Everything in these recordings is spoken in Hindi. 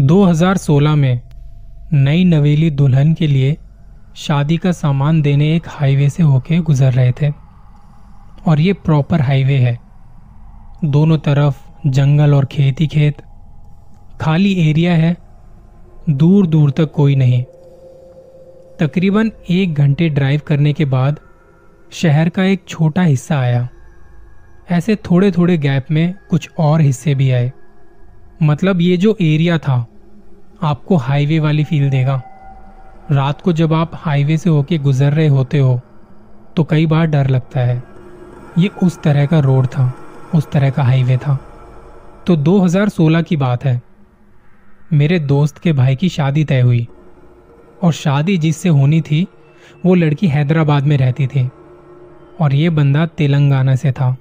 2016 में नई नवेली दुल्हन के लिए शादी का सामान देने एक हाईवे से होके गुजर रहे थे। और ये प्रॉपर हाईवे है। दोनों तरफ़ जंगल और खेत खेत। खाली एरिया है। दूर दूर तक कोई नहीं। तकरीबन एक घंटे ड्राइव करने के बाद शहर का एक छोटा हिस्सा आया। ऐसे थोड़े थोड़े गैप में कुछ और हिस्से भी आए। मतलब ये जो एरिया था आपको हाईवे वाली फील देगा। रात को जब आप हाईवे से होके गुजर रहे होते हो तो कई बार डर लगता है। ये उस तरह का रोड था, उस तरह का हाईवे था। तो 2016 की बात है। मेरे दोस्त के भाई की शादी तय हुई, और शादी जिससे होनी थी, वो लड़की हैदराबाद में रहती थी, और ये बंदा तेलंगाना से था।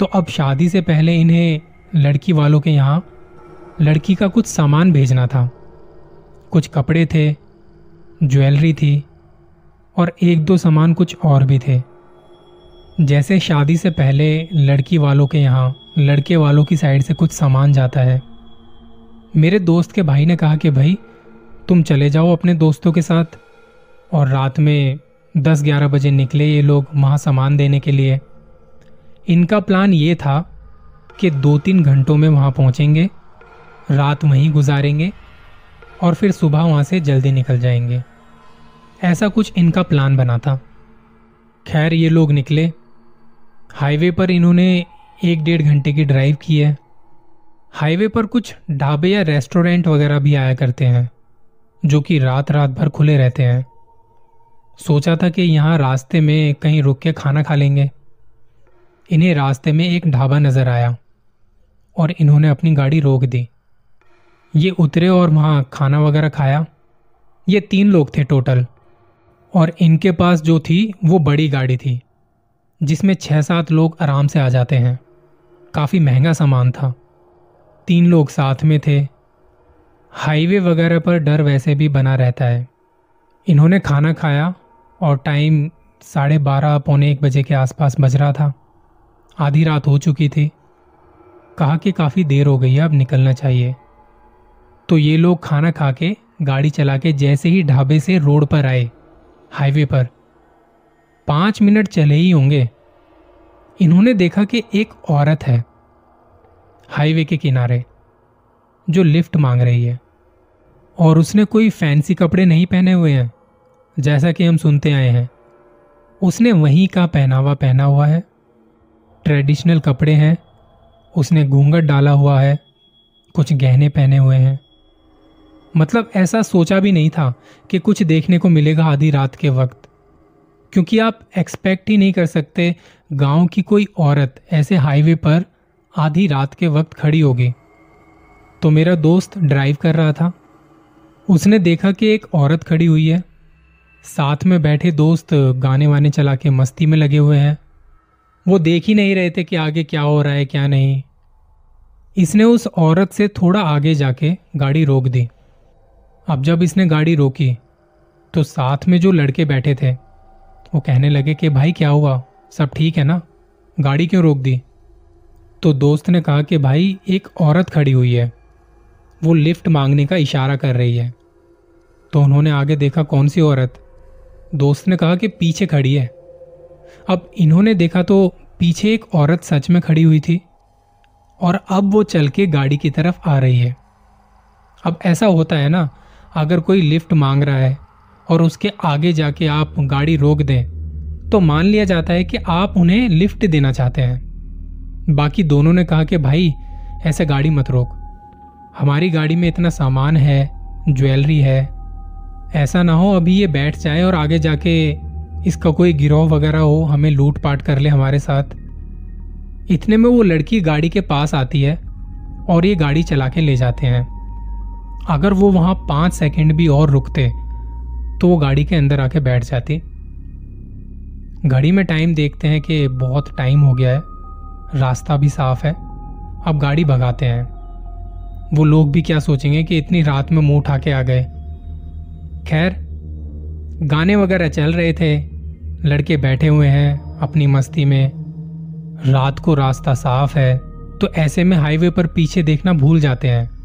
तो अब शादी से पहले इन्हें लड़की वालों के यहाँ लड़की का कुछ सामान भेजना था। कुछ कपड़े थे, ज्वेलरी थी और एक दो सामान कुछ और भी थे। जैसे शादी से पहले लड़की वालों के यहाँ, लड़के वालों की साइड से कुछ सामान जाता है। मेरे दोस्त के भाई ने कहा कि भाई, तुम चले जाओ अपने दोस्तों के साथ और रात में 10-11 बजे निकले ये लोग वहाँ सामान देने के लिए। इनका प्लान ये था कि दो तीन घंटों में वहाँ पहुँचेंगे रात वहीं गुजारेंगे और फिर सुबह वहाँ से जल्दी निकल जाएँगे। ऐसा कुछ इनका प्लान बना था। खैर, ये लोग निकले। हाईवे पर इन्होंने एक डेढ़ घंटे की ड्राइव की है। हाईवे पर कुछ ढाबे या रेस्टोरेंट वगैरह भी आया करते हैं, जो कि रात रात भर खुले रहते हैं। सोचा था कि यहाँ रास्ते में कहीं रुक के खाना खा लेंगे। इन्हें रास्ते में एक ढाबा नज़र आया और इन्होंने अपनी गाड़ी रोक दी। ये उतरे और वहाँ खाना वगैरह खाया। ये तीन लोग थे टोटल। और इनके पास जो थी, वो बड़ी गाड़ी थी, जिसमें छः सात लोग आराम से आ जाते हैं। काफ़ी महँगा सामान था। तीन लोग साथ में थे। हाईवे वगैरह पर डर वैसे भी बना रहता है। इन्होंने खाना खाया और टाइम साढ़े बारह, पौने एक बजे के आसपास बज रहा था। आधी रात हो चुकी थी। कहा कि काफ़ी देर हो गई है, अब निकलना चाहिए। तो ये लोग खाना खा के गाड़ी चला के जैसे ही ढाबे से रोड पर आए, हाईवे पर। पाँच मिनट चले ही होंगे। इन्होंने देखा कि एक औरत है, हाईवे के किनारे, जो लिफ्ट मांग रही है। और उसने कोई फैंसी कपड़े नहीं पहने हुए हैं, जैसा कि हम सुनते आए हैं। उसने वहीं का पहनावा पहना हुआ है, ट्रेडिशनल कपड़े हैं, उसने घूंघट डाला हुआ है, कुछ गहने पहने हुए हैं। मतलब ऐसा सोचा भी नहीं था कि कुछ देखने को मिलेगा आधी रात के वक्त। क्योंकि आप एक्सपेक्ट ही नहीं कर सकते गाँव की कोई औरत ऐसे हाईवे पर आधी रात के वक्त खड़ी होगी। तो मेरा दोस्त ड्राइव कर रहा था। उसने देखा कि एक औरत खड़ी हुई है। साथ में बैठे दोस्त गाने वाने चला के मस्ती में लगे हुए हैं। वो देख ही नहीं रहे थे कि आगे क्या हो रहा है, क्या नहीं। इसने उस औरत से थोड़ा आगे जाके गाड़ी रोक दी। अब जब इसने गाड़ी रोकी तो साथ में जो लड़के बैठे थे, वो कहने लगे कि भाई क्या हुआ? सब ठीक है ना? गाड़ी क्यों रोक दी? तो दोस्त ने कहा कि भाई, एक औरत खड़ी हुई है। वो लिफ्ट मांगने का इशारा कर रही है। तो उन्होंने आगे देखा कौन सी औरत। दोस्त ने कहा कि पीछे खड़ी है। अब इन्होंने देखा तो पीछे एक औरत सच में खड़ी हुई थी, और अब वो चल के गाड़ी की तरफ़ आ रही है। अब ऐसा होता है ना अगर कोई लिफ्ट मांग रहा है और उसके आगे जाके आप गाड़ी रोक दें तो मान लिया जाता है कि आप उन्हें लिफ्ट देना चाहते हैं। बाकी दोनों ने कहा कि भाई, ऐसे गाड़ी मत रोक। हमारी गाड़ी में इतना सामान है, ज्वेलरी है, ऐसा ना हो अभी ये बैठ जाए और आगे जाके इसका कोई गिरोह वगैरह हो, हमें लूट पाट कर ले हमारे साथ। इतने में वो लड़की गाड़ी के पास आती है और ये गाड़ी चला के ले जाते हैं। अगर वो वहाँ पाँच सेकंड भी और रुकते तो वो गाड़ी के अंदर आके बैठ जाती। घड़ी में टाइम देखते हैं कि बहुत टाइम हो गया है, रास्ता भी साफ़ है, अब गाड़ी भगाते हैं। वो लोग भी क्या सोचेंगे कि इतनी रात में मुँह उठा के आ गए। खैर, गाने वगैरह चल रहे थे, लड़के बैठे हुए हैं अपनी मस्ती में। रात को रास्ता साफ़ है तो ऐसे में हाईवे पर पीछे देखना भूल जाते हैं।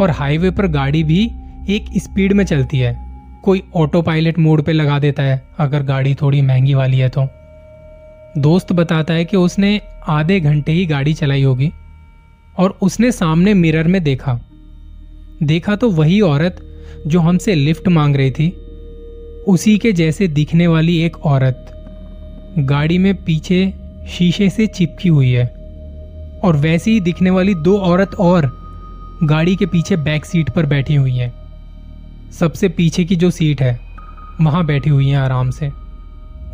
और हाईवे पर गाड़ी भी एक स्पीड में चलती है। कोई ऑटो पायलट मोड पे लगा देता है, अगर गाड़ी थोड़ी महँगी वाली है तो। दोस्त बताता है कि उसने आधे घंटे ही गाड़ी चलाई होगी और उसने सामने मिरर में देखा। देखा तो वही औरत जो हमसे लिफ्ट मांग रही थी, उसी के जैसे दिखने वाली एक औरत। गाड़ी में पीछे शीशे से चिपकी हुई है और वैसी ही दिखने वाली दो औरत और गाड़ी के पीछे बैक सीट पर बैठी हुई हैं। सबसे पीछे की जो सीट है, वहाँ बैठी हुई हैं आराम से।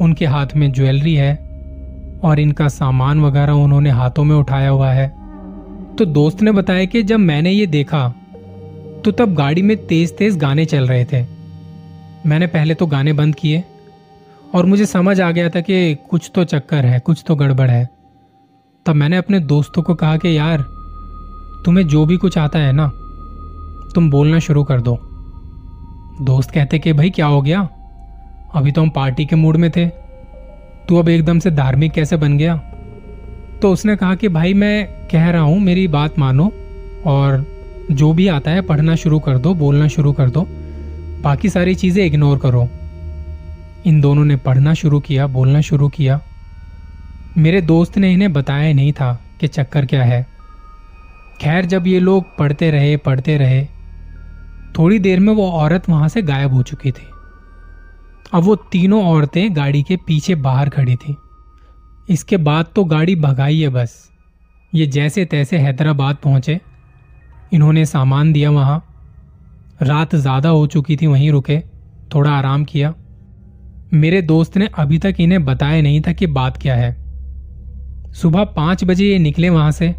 उनके हाथ में ज्वेलरी है और इनका सामान वगैरह उन्होंने हाथों में उठाया हुआ है। तो दोस्त ने बताया कि जब मैंने ये देखा तो तब गाड़ी में तेज तेज गाने चल रहे थे। मैंने पहले तो गाने बंद किए और मुझे समझ आ गया था कि कुछ तो चक्कर है, कुछ तो गड़बड़ है। तब मैंने अपने दोस्तों को कहा कि, यार तुम्हें जो भी कुछ आता है ना, तुम बोलना शुरू कर दो। दोस्त कहते कि, भाई, क्या हो गया? अभी तो हम पार्टी के मूड में थे। तू अब एकदम से धार्मिक कैसे बन गया? तो उसने कहा कि, भाई, मैं कह रहा हूँ, मेरी बात मानो और जो भी आता है, पढ़ना शुरू कर दो, बोलना शुरू कर दो। बाकी सारी चीज़ें इग्नोर करो। इन दोनों ने पढ़ना शुरू किया, बोलना शुरू किया। मेरे दोस्त ने इन्हें बताया नहीं था कि चक्कर क्या है। खैर, जब ये लोग पढ़ते रहे पढ़ते रहे, थोड़ी देर में वो औरत वहाँ से गायब हो चुकी थी। अब वो तीनों औरतें गाड़ी के पीछे बाहर खड़ी थी। इसके बाद तो गाड़ी भगाई है बस। ये जैसे तैसे हैदराबाद पहुँचे। इन्होंने सामान दिया वहाँ। रात ज़्यादा हो चुकी थी, वहीं रुके। थोड़ा आराम किया। मेरे दोस्त ने अभी तक इन्हें बताया नहीं था कि बात क्या है। सुबह पाँच बजे ये निकले वहाँ से।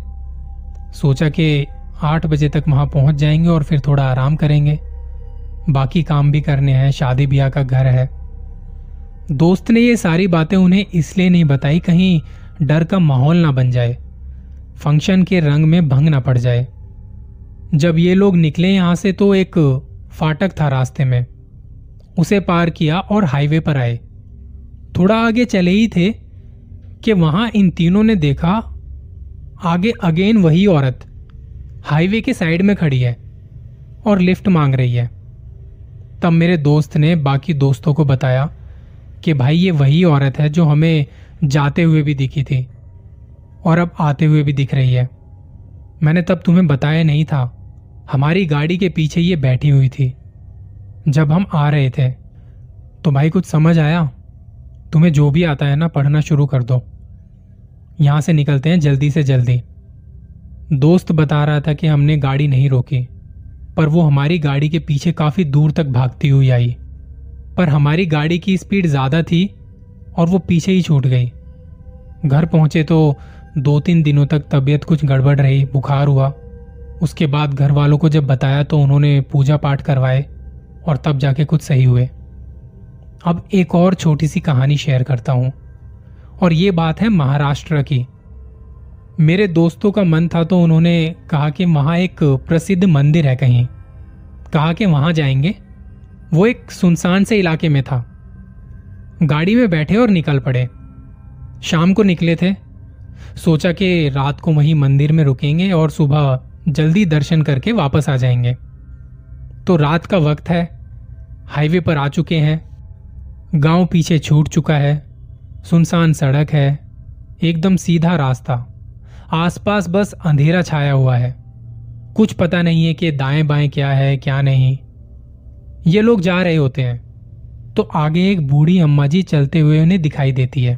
सोचा कि आठ बजे तक वहाँ पहुँच जाएँगे और फिर थोड़ा आराम करेंगे। बाकी काम भी करने हैं, शादी ब्याह का घर है। दोस्त ने ये सारी बातें उन्हें इसलिए नहीं बताई कहीं डर का माहौल ना बन जाए, फ़ंक्शन के रंग में भंग ना पड़ जाए। जब ये लोग निकले यहाँ से तो एक फाटक था रास्ते में। उसे पार किया और हाईवे पर आए। थोड़ा आगे चले ही थे कि वहाँ इन तीनों ने देखा आगे अगेन वही औरत हाईवे के साइड में खड़ी है और लिफ्ट मांग रही है। तब मेरे दोस्त ने बाकी दोस्तों को बताया कि भाई ये वही औरत है जो हमें जाते हुए भी दिखी थी और अब आते हुए भी दिख रही है। मैंने तब तुम्हें बताया नहीं था। हमारी गाड़ी के पीछे ये बैठी हुई थी। जब हम आ रहे थे तो भाई कुछ समझ आया? तुम्हें जो भी आता है ना, पढ़ना शुरू कर दो। यहाँ से निकलते हैं जल्दी से जल्दी। दोस्त बता रहा था कि हमने गाड़ी नहीं रोकी, पर वो हमारी गाड़ी के पीछे काफ़ी दूर तक भागती हुई आई। पर हमारी गाड़ी की स्पीड ज़्यादा थी और वो पीछे ही छूट गई। घर पहुँचे तो दो तीन दिनों तक तबीयत कुछ गड़बड़ रही, बुखार हुआ। उसके बाद घर वालों को जब बताया तो उन्होंने पूजा पाठ करवाए और तब जाके कुछ सही हुए। अब एक और छोटी सी कहानी शेयर करता हूँ। और ये बात है महाराष्ट्र की। मेरे दोस्तों का मन था तो उन्होंने कहा कि वहाँ एक प्रसिद्ध मंदिर है कहीं। कहा कि वहाँ जाएँगे। वो एक सुनसान से इलाके में था। गाड़ी में बैठे और निकल पड़े। शाम को निकले थे। सोचा कि रात को वहीं मंदिर में रुकेंगे और सुबह जल्दी दर्शन करके वापस आ जाएँगे। तो रात का वक्त है। हाईवे पर आ चुके हैं। गाँव पीछे छूट चुका है। सुनसान सड़क है, एकदम सीधा रास्ता। आसपास बस अंधेरा छाया हुआ है। कुछ पता नहीं है कि दाएँ बाएँ क्या है, क्या नहीं। ये लोग जा रहे होते हैं तो आगे एक बूढ़ी अम्मा जी चलते हुए उन्हें दिखाई देती है,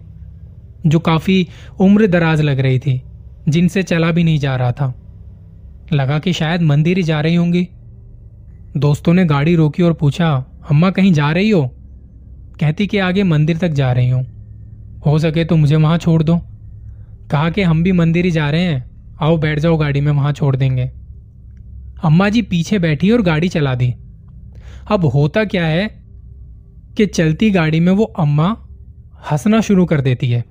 जो काफ़ी उम्र दराज लग रही थी, जिनसे चला भी नहीं जा रहा था। लगा कि शायद मंदिर ही जा रही होंगी। दोस्तों ने गाड़ी रोकी और पूछा, अम्मा कहीं जा रही हो? कहती कि आगे मंदिर तक जा रही हूँ। हो सके तो मुझे वहाँ छोड़ दो। कहा कि हम भी मंदिर ही जा रहे हैं। आओ बैठ जाओ, गाड़ी में वहाँ छोड़ देंगे। अम्मा जी पीछे बैठी और गाड़ी चला दी। अब होता क्या है कि चलती गाड़ी में वो अम्मा हंसना शुरू कर देती है।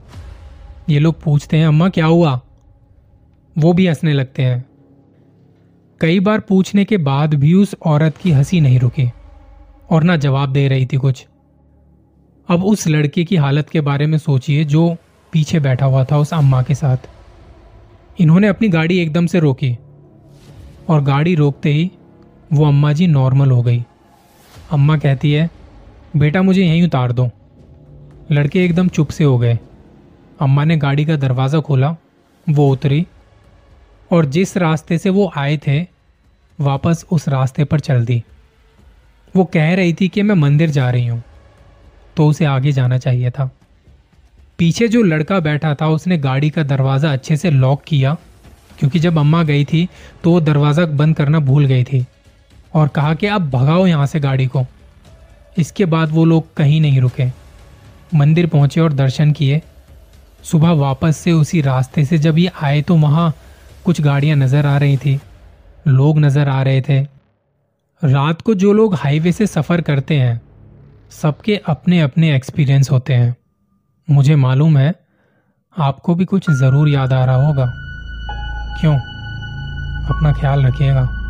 ये लोग पूछते हैं, अम्मा, क्या हुआ? वो भी हंसने लगते हैं। कई बार पूछने के बाद भी उस औरत की हँसी नहीं रुकी और ना जवाब दे रही थी कुछ। अब उस लड़के की हालत के बारे में सोचिए जो पीछे बैठा हुआ था उस अम्मा के साथ। इन्होंने अपनी गाड़ी एकदम से रोकी और गाड़ी रोकते ही वो अम्मा जी नॉर्मल हो गई। अम्मा कहती है, बेटा, मुझे यहीं उतार दो। लड़के एकदम चुप से हो गए। अम्मा ने गाड़ी का दरवाज़ा खोला, वो उतरी और जिस रास्ते से वो आए थे, वापस उस रास्ते पर चल दी। वो कह रही थी कि मैं मंदिर जा रही हूँ। तो उसे आगे जाना चाहिए था। पीछे जो लड़का बैठा था, उसने गाड़ी का दरवाज़ा अच्छे से लॉक किया, क्योंकि जब अम्मा गई थी तो वो दरवाज़ा बंद करना भूल गई थी और कहा कि, अब भगाओ यहाँ से गाड़ी को। इसके बाद वो लोग कहीं नहीं रुके। मंदिर पहुँचे और दर्शन किए। सुबह वापस से उसी रास्ते से जब ये आए तो वहाँ कुछ गाड़ियाँ नज़र आ रही थी। लोग नज़र आ रहे थे। रात को जो लोग हाईवे से सफ़र करते हैं सबके अपने अपने एक्सपीरियंस होते हैं। मुझे मालूम है, आपको भी कुछ ज़रूर याद आ रहा होगा। क्यों? अपना ख्याल रखिएगा।